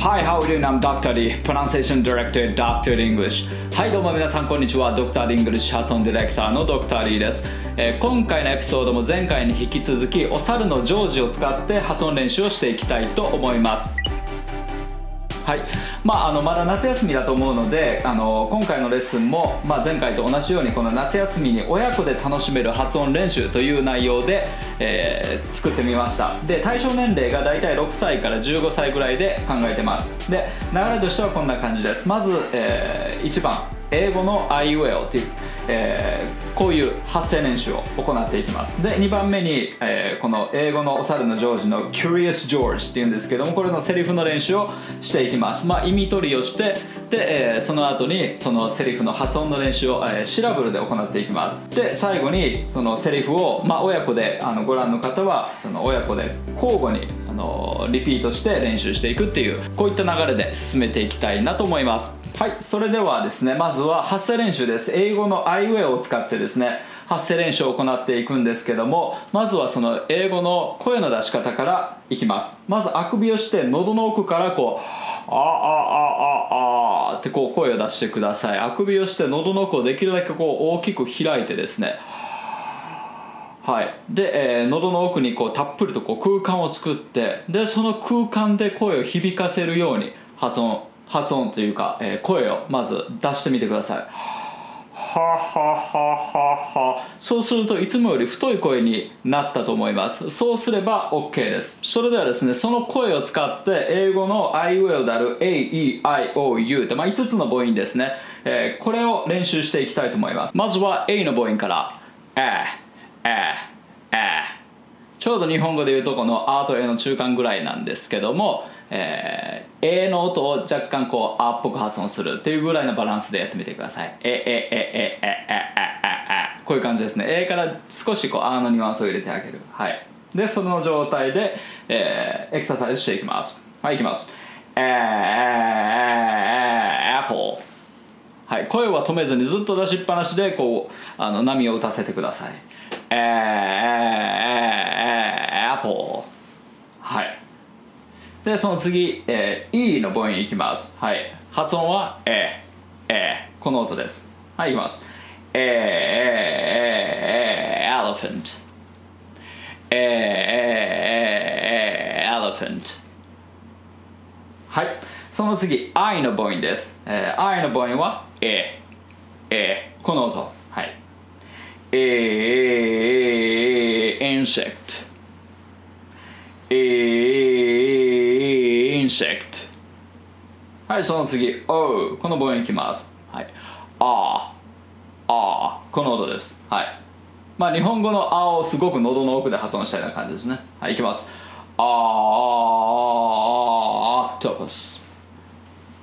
Hi, how are you? Doing? I'm Dr. D, Pronunciation Director at Dr. English. はい、どうも皆さん、こんにちは。Dr. English 発音ディレクターの Dr. D です、えー、今回のエピソードも前回に引き続き、お猿のジョージを使って発音練習をしていきたいと思います。はい。まあ、あのまだ夏休みだと思うのであの今回のレッスンも、まあ、前回と同じようにこの夏休みに親子で楽しめる発音練習という内容で、えー、作ってみました。で対象年齢がだいたい6歳から15歳ぐらいで考えてます。で流れとしてはこんな感じです。まず、えー、1番英語の I will っていう、えー、こういう発声練習を行っていきます。で2番目に、えー、この英語のお猿のジョージの Curious George っていうんですけどもこれのセリフの練習をしていきます。まあ意味取りをしてで、えー、その後にそのセリフの発音の練習を、え、シラブルで行っていきます。で最後にそのセリフを、まあ、親子であのご覧の方はその親子で交互にあのリピートして練習していくっていうこういった流れで進めていきたいなと思います。はいそれではですねまずは発声練習です。英語の I w a y を使ってですね発声練習を行っていくんですけどもまずはその英語の声の出し方からいきます。まずあくびをして喉の奥からこうあああああってこう声を出してください。あくびをして喉の奥をできるだけこう大きく開いてですね。はい。で、えー、喉の奥にこうたっぷりとこう空間を作ってでその空間で声を響かせるように発音発音というか、えー、声をまず出してみてください。ははははは。そうするといつもより太い声になったと思います。そうすれば OK です。それではですねその声を使って英語の I will である AEIOU って、まあ、5つの母音ですね、えー、これを練習していきたいと思います。まずは A の母音からえええちょうど日本語で言うとこの A と A の中間ぐらいなんですけどもえー、A の音を若干こう A っぽく発音するっていうぐらいのバランスでやってみてください。え、え、え、え、え、え、え、え、こういう感じですね。A から少しこう A のニュアンスを入れてあげる。はい。で、その状態で、えー、エクササイズしていきます。はい、いきます。えー、えー、えー、Apple。はい、声は止めずにずっと出しっぱなしでこうあの波を打たせてください。えー、えー、えー、Apple。はい。でその次、えー、E の母音いきます。はい。発音はええこの音です。はいいきます。えええ elephant ええ elephant はい。その次 I の母音です、えー、I の母音はええこの音。はい。ええ insect insect はいその次。O この母音いきます。はい。ああこの音です。はい。まあ日本語のあをすごく喉の奥で発音したような感じですね。はいいきます。ああオクトパス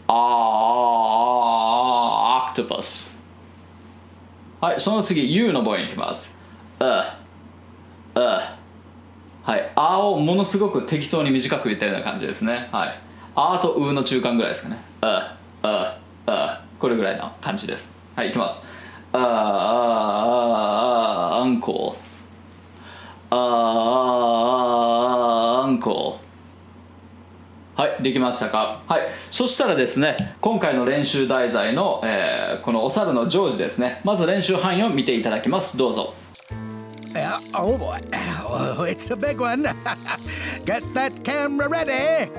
ああオクトパスはいその次。U の母音いきます。ううはい、あをものすごく適当に短く言ったような感じですね。はい。あとうの中間ぐらいですかね。あ、あ、あ、これぐらいの感じです。はい、いきます。あ、あ、ああ、アンコー。ああ、アンコー。はい、できましたか？はい。そしたらですね、今回の練習題材の、えー、このお猿のジョージですね。まず練習範囲を見ていただきます。どうぞ。Oh boy, oh, it's a big one. Get that camera ready.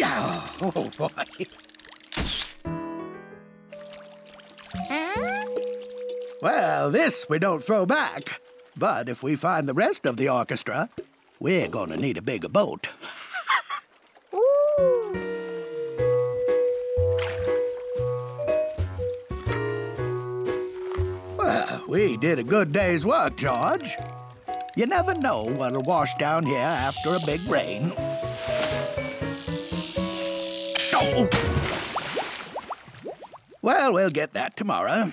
Oh, oh boy. Well, this we don't throw back. But if we find the rest of the orchestra, we're gonna need a bigger boat. Well, we did a good day's work, George. You never know what'll wash down here after a big rain. Oh! Well, we'll get that tomorrow.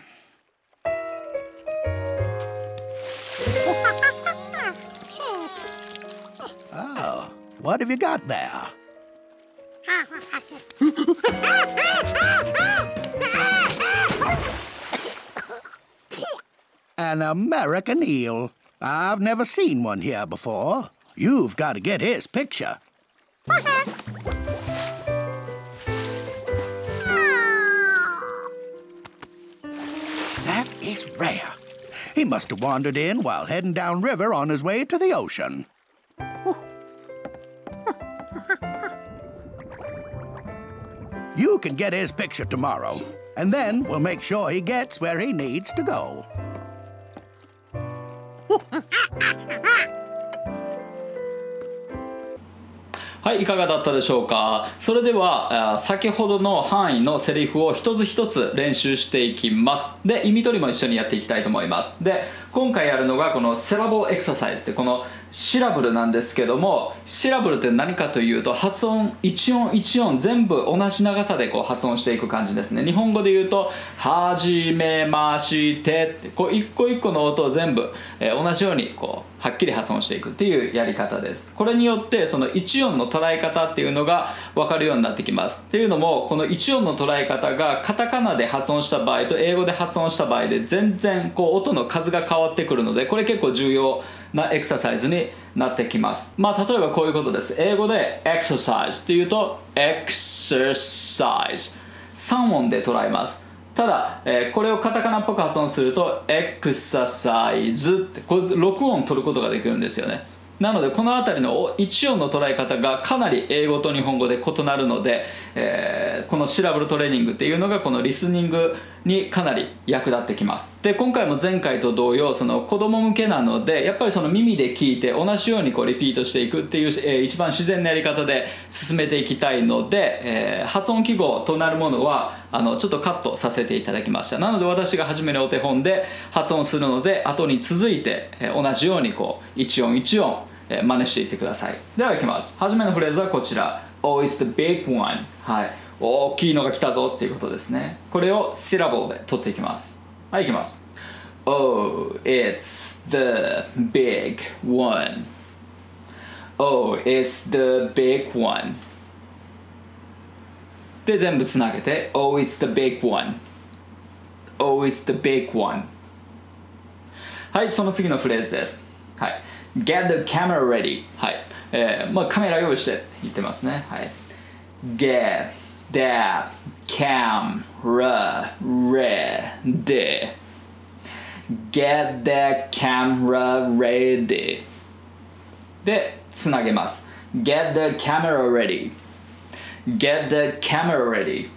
oh, what have you got there? An American eel. I've never seen one here before. You've got to get his picture. Uh-huh. That is rare. He must have wandered in while heading downriver on his way to the ocean. You can get his picture tomorrow, and then we'll make sure he gets where he needs to go. はいいかがだったでしょうか？それでは先ほどの範囲のセリフを一つ一つ練習していきます。で意味取りも一緒にやっていきたいと思います。で今回やるのがこのセラボエクササイズってこのシラブルなんですけどもシラブルって何かというと発音一音一音全部同じ長さでこう発音していく感じですね。日本語で言うと「はじめまして」ってこう一個一個の音を全部、えー同じようにこうはっきり発音していくっていうやり方です。これによってその一音の捉え方っていうのが分かるようになってきます。っていうのもこの一音の捉え方がカタカナで発音した場合と英語で発音した場合で全然こう音の数が変わってくるのでこれ結構重要なエクササイズになってきます。まあ例えばこういうことです。英語でエクササイズっていうとエクササイズ3音で捉えます。ただ、えーこれをカタカナっぽく発音するとエクササイズってこれ6音取ることができるんですよね。なのでこの辺りの1音の捉え方がかなり英語と日本語で異なるので、えーこのシラブルトレーニングっていうのがこのリスニングにかなり役立ってきます。で今回も前回と同様その子供向けなのでやっぱりその耳で聞いて同じようにこうリピートしていくっていう、えー一番自然なやり方で進めていきたいので、えー発音記号となるものはあのちょっとカットさせていただきました。なので私が初めのお手本で発音するので後に続いて、同じようにこう一音一音、え真似していってください。ではいきます。初めのフレーズはこちら。Oh it's the big one. はい。大きいのが来たぞっていうことですね。これをシラボルで取っていきます。はいいきます。Oh it's the big one. Oh it's the big one. で全部つなげて Oh it's the big one Oh it's the big one はいその次のフレーズですはい Get the camera ready はい、えーまあ、カメラ用意してって言ってますねはい Get the camera ready Get the camera ready でつなげます Get the camera ready Get the camera ready.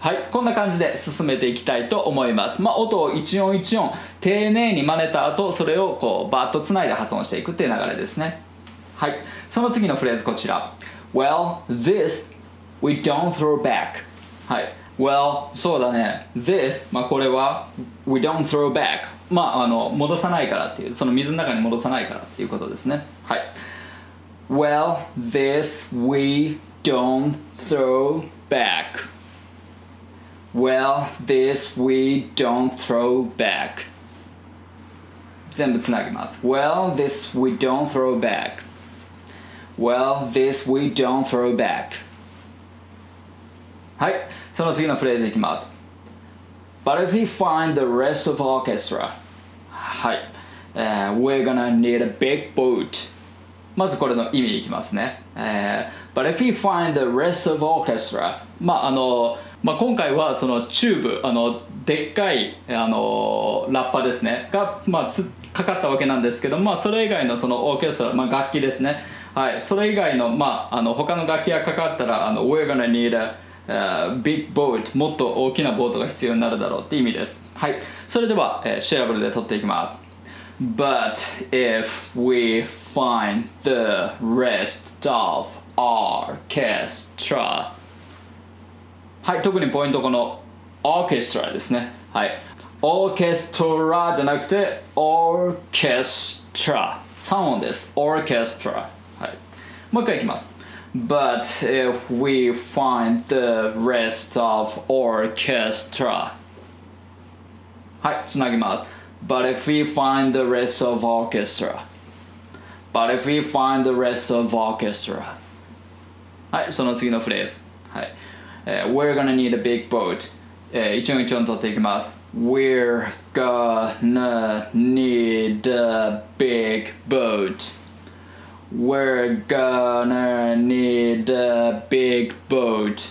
はいこんな感じで進めていきたいと思います。まあ音を一音一音丁寧に真似た後それをこうバッとつないで発音していくっていう流れですね。はいその次のフレーズこちら。Well this we don't throw back. はい Well そうだね。This まあこれは we don't throw back まああの戻さないからっていうその水の中に戻さないからっていうことですね。はい。Well this we don't throw back Well, this we don't throw back. 全部つなぎます。Well, this we don't throw back. Well, this we don't throw back. はい、その次のフレーズいきます。But if we find the rest of orchestra, はい、えー we're gonna need a big boat. まずこれの意味いきますね。えー But if we find the rest of orchestra まああの、まあ、今回はそのチューブあのでっかいあのラッパですね。が、まあ、つかかったわけなんですけど、まあ、それ以外のそのオーケストラ、まあ、楽器ですね。はい。それ以外の,、まあ、あの他の楽器がかかったらあの We're gonna need a uh, big boat もっと大きなボートが必要になるだろうっていう意味です。はい。それでは、えーシェアブルで取っていきます。But if we find the rest of orchestra はい特にポイントこのオーケストラですねはいオーケストラじゃなくてオーケストラ3音ですオーケストラはいもう一回いきます But if we find the rest of orchestra はいつなぎます but if we find the rest of orchestra, but if we find the rest of orchestra はい、その次のフレーズはい、uh, We're gonna need a big boat、uh, 一音一音取っていきます We're gonna need a big boat. We're gonna need a big boat.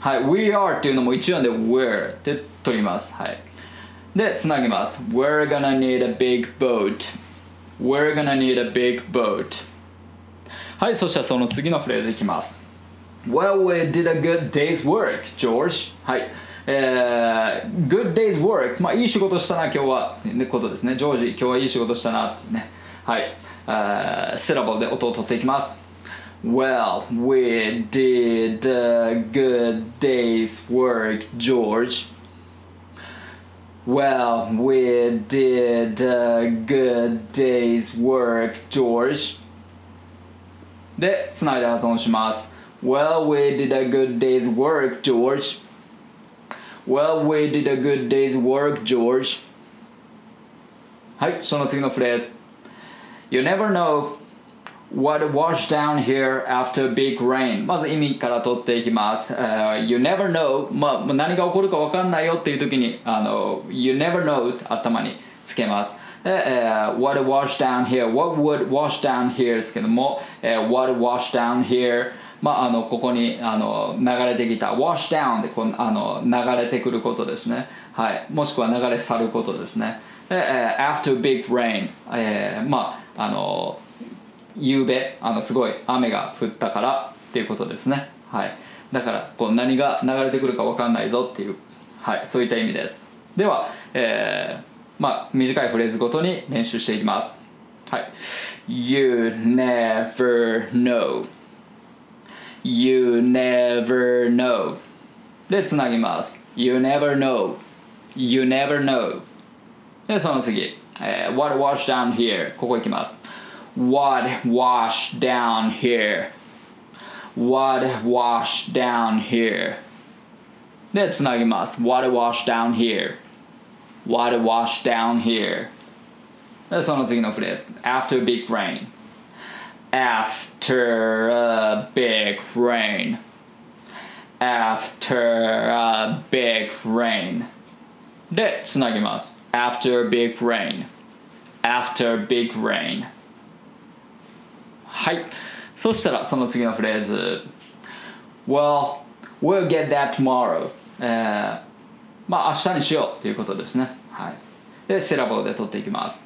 はい、We are っていうのも一音で We're って取りますはいでつなぎます We're gonna need a big boat We're gonna need a big boat はいそしたらその次のフレーズいきます Well we did a good day's work George はいえー、good day's work まあいい仕事したな今日はってことですねジョージ今日はいい仕事したなってねはい、えー、セラボルで音を取っていきます Well, we did a good day's work, George. Well, we did a good day's work, George. で、つないで発音します。Well, we did a good day's work, George. Well, we did a good day's work, George. はい、その次のフレーズ。You never know what washed down here after big rain まず意味から取っていきます、uh, You never know、まあ、何が起こるか分かんないよっていう時にあの You never know 頭につけますえ uh, What washed down here What would wash down here ですけども、uh, What washed down here まあ、あのここにあの流れてきた wash down でこうあの流れてくることですね、はい、もしくは流れ去ることですね、え after big rain、えー、まああの夕べあのすごい雨が降ったからっていうことですね。はい。だからこう何が流れてくるか分かんないぞっていう、はい、そういった意味です。では、えー、まあ短いフレーズごとに練習していきます。はい。You never know. You never know. でつなぎます。You never know. You never know. でその次、えー、What was down here ここいきます。what washed down here what washed down here でつなぎます what washed down here what washed down here でその次のフレーズ after big rain after a big rain after a big rain でつなぎます after big rain after big rain はいそしたらその次のフレーズ Well, we'll get that tomorrow、えー、まあ明日にしようっていうことですねはいでセラボで取っていきます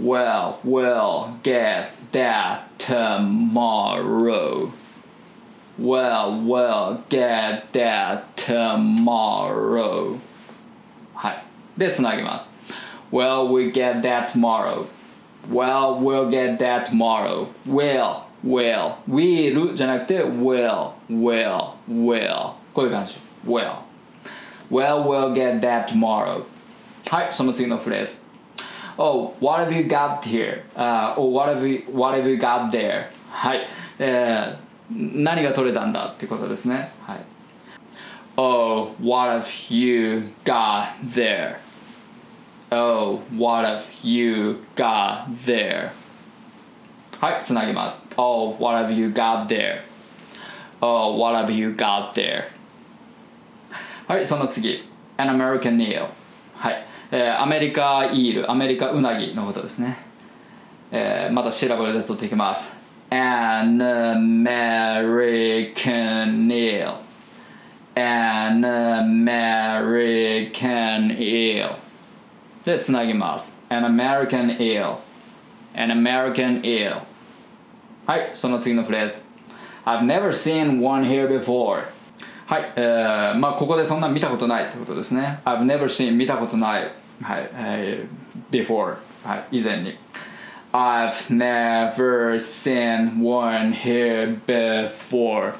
Well, we'll get that tomorrow Well, we'll get that tomorrow はいでつなぎます Well, we get that tomorrow Well, we'll get that tomorrow. Will, will, will じゃなくて will, will, will こういう感じ will. Well, we'll get that tomorrow. はい、その次のフレーズ。Oh, what have you got here?、Uh, or what have, you, what have you got there? はい、えー、何が取れたんだってことですね。はい。Oh, what have you got there? Oh, what have you got there? はい、つなぎます。Oh, what have you got there? Oh, what have you got there? はい、その次。An American Eel。はい、えー、アメリカイール、アメリカウナギのことですね。えー、また調べで取っていきます。An American Eel。An American Eel。 でつなぎます An American Ale An American Ale はいその次のフレーズ I've never seen one here before はい、えー、まあここでそんな見たことないってことですね I've never seen 見たことないはい、えー、before はい以前に I've never seen one here before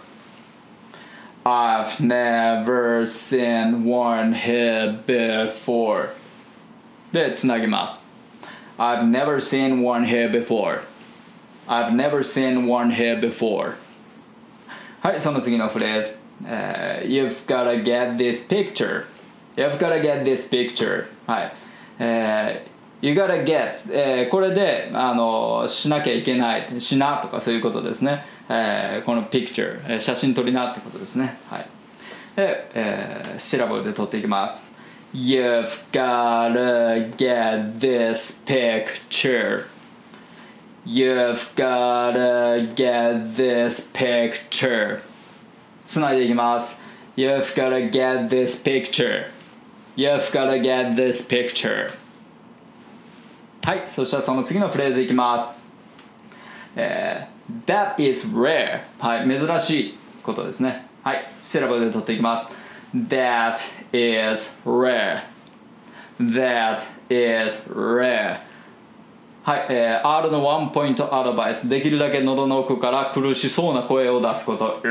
I've never seen one here before でつなぎます I've never seen one here before I've never seen one here before はいその次のフレーズ、uh, You've gotta get this picture You've gotta get this picture はい、uh, You gotta get、えー、これであのしなきゃいけないしなとかそういうことですね、えー、この picture 写真撮りなってことですねはいで、えー、シラブルで撮っていきます You've gotta get this picture. You've gotta get this picture つないでいきます You've gotta get this picture You've gotta get this picture はいそしたらその次のフレーズいきますえー That is rare はい珍しいことですねはいセラブで取っていきます That is rare. That is rare. はい、えー、R のワンポイントアドバイス。できるだけ喉の奥から苦しそうな声を出すこと。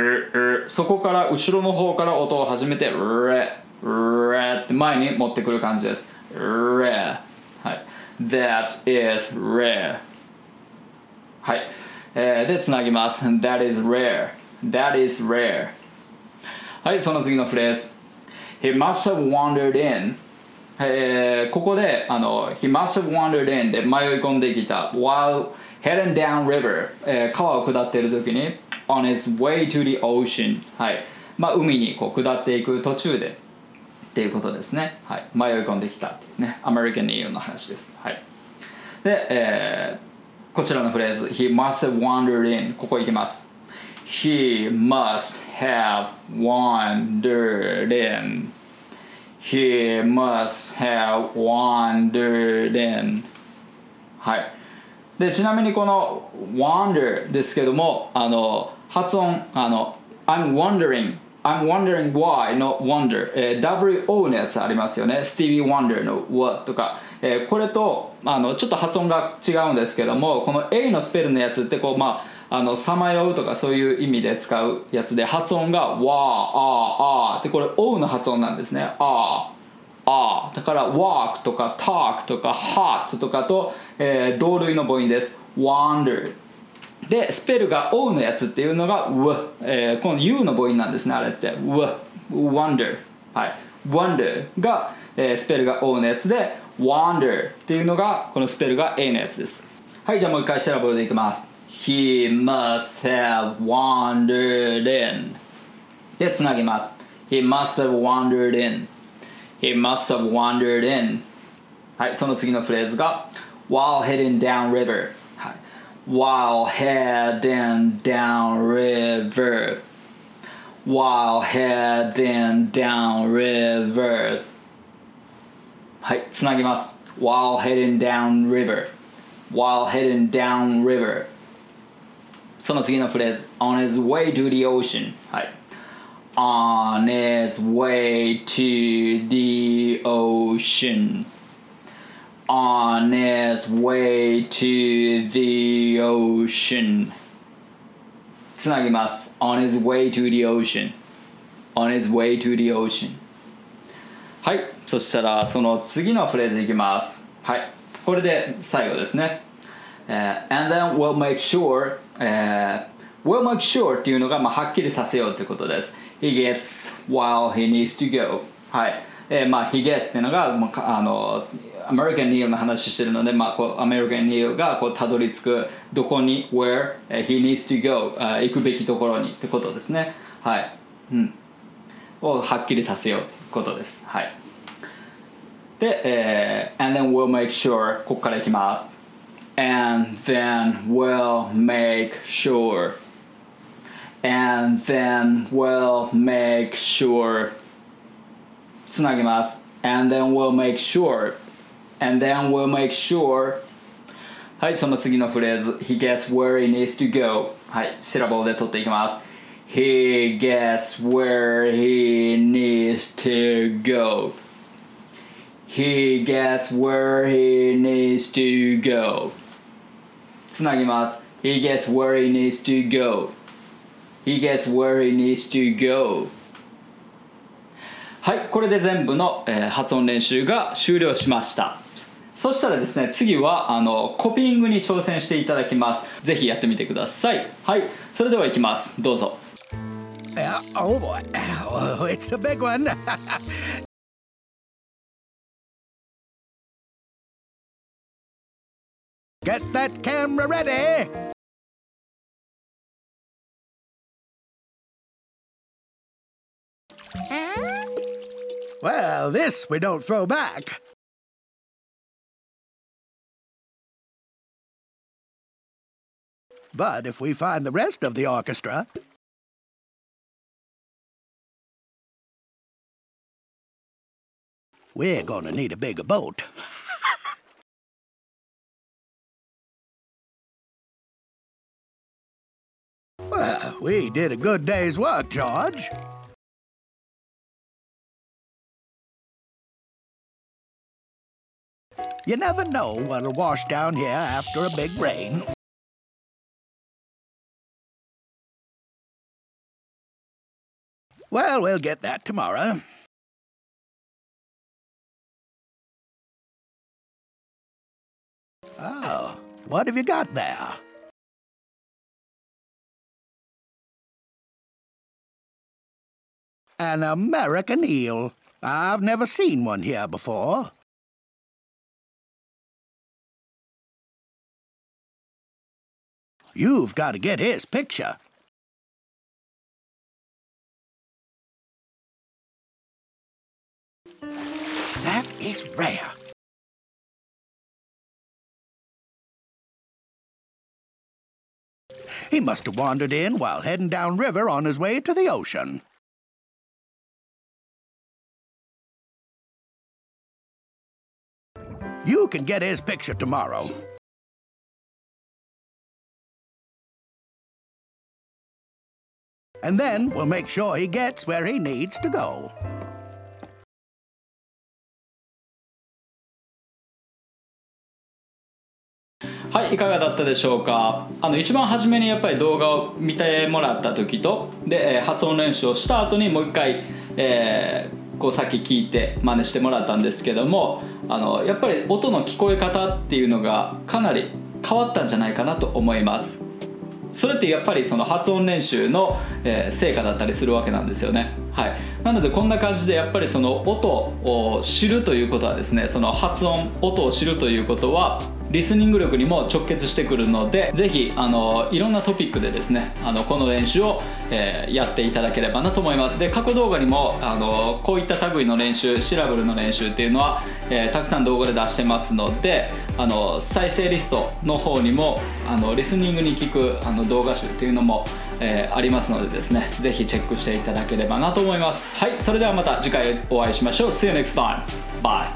そこから後ろの方から音を始めて re re って前に持ってくる感じです。re はい。That is rare はい、えー、でつなぎます。That is rare That is rare はいその次のフレーズ。He must have wandered in えー、ここであの He must have wandered in で迷い込んできた。While heading down river、えー、川を下っている時に on his way to the ocean はい。まあ海にこう下っていく途中で。っていうことですね、はい、迷い込んできた。っていうね。アメリカンニーの話です。はい。で、えー、こちらのフレーズ。He must have wandered in ここいきます。He must have wandered in He must have wandered in はいでちなみにこの wander ですけどもあの発音あの I'm wondering I'm wondering why の wonder、えー、WO のやつありますよねスティービー・ワンダーの what とか、えー、これとあのちょっと発音が違うんですけどもこの A のスペルのやつってこうまああのさまようとかそういう意味で使うやつで発音が「わーあーあー」ってこれ「おう」の発音なんですね「あーあ。ー」だから「walk」とか「talk」とか「hot」とかと、えー、同類の母音です「wander」でスペルが「おう」のやつっていうのが「w」えー、この「u」の母音なんですねあれって「w」「wonder」はい「wonder」が、えー、スペルが「おう」のやつで「wander」っていうのがこのスペルが「a」のやつです。はいじゃあもう一回シェラボルでいきます。He must have wandered in でつなぎます He must have wandered in He must have wandered in はいその次のフレーズが While heading down river、はい、While heading down river While heading down river はいつなぎます While heading down river While heading down river その次のフレーズ On his way to the ocean はい On his way to the ocean On his way to the ocean つなぎます On his way to the ocean On his way to the ocean はいそしたらその次のフレーズいきますはいこれで最後ですね、uh, And then we'll make sure uh, we'll make sure っていうのが、まあ、はっきりさせようということです。He gets while he needs to go. はい。えー、まあ He gets っていうのが、まあ、あのアメリカン・ニールの話してるので、まあ、こうアメリカン・ニールがこうたどり着くどこに where he needs to go 行くべきところにってことですね。はい。うん。をはっきりさせようということです。はい。で、えー、and then we'll make sure ここからいきます。and then we'll make sure and then we'll make sure つなぎます and then we'll make sure and then we'll make sure はいその次のフレーズ he gets where he needs to go はいシラボで取っていきます he gets where he needs to go he gets where he needs to go つなぎます。He gets where he needs to go. He gets where he needs to go. はいこれで全部の、えー、発音練習が終了しました。そしたらですね次はあのコピーングに挑戦していただきます。ぜひやってみてください。はいそれではいきます。どうぞ。Oh boy. Oh, it's a big one. Get that camera ready. Well, this we don't throw back. But if we find the rest of the orchestra, we're gonna need a bigger boat. we did a good day's work, George. You never know what'll wash down here after a big rain. Well, we'll get that tomorrow. Oh, what have you got there? An American eel. I've never seen one here before. You've got to get his picture. That is rare. He must have wandered in while heading downriver on his way to the ocean. You can get his picture tomorrow. And then we'll make sure he gets where he needs to go. はいいかがだったでしょうか？あの一番初めにやっぱり動画を見てもらった時とで、えー発音練習をした後にもう一回、えーこうさっき聞いて真似してもらったんですけどもあのやっぱり音の聞こえ方っていうのがかなり変わったんじゃないかなと思いますそれってやっぱりその発音練習の、え成果だったりするわけなんですよね。はい、なのでこんな感じでやっぱりその音を知るということはですねその発音音を知るということはリスニング力にも直結してくるのでぜひあのいろんなトピックでですねあのこの練習を、えーやっていただければなと思います。で過去動画にもあのこういった類の練習シラブルの練習っていうのは、えーたくさん動画で出してますのであの再生リストの方にもあのリスニングに聞くあの動画集っていうのも、えーありますのでですねぜひチェックしていただければなと思います。はいそれではまた次回お会いしましょう。See you next time. Bye.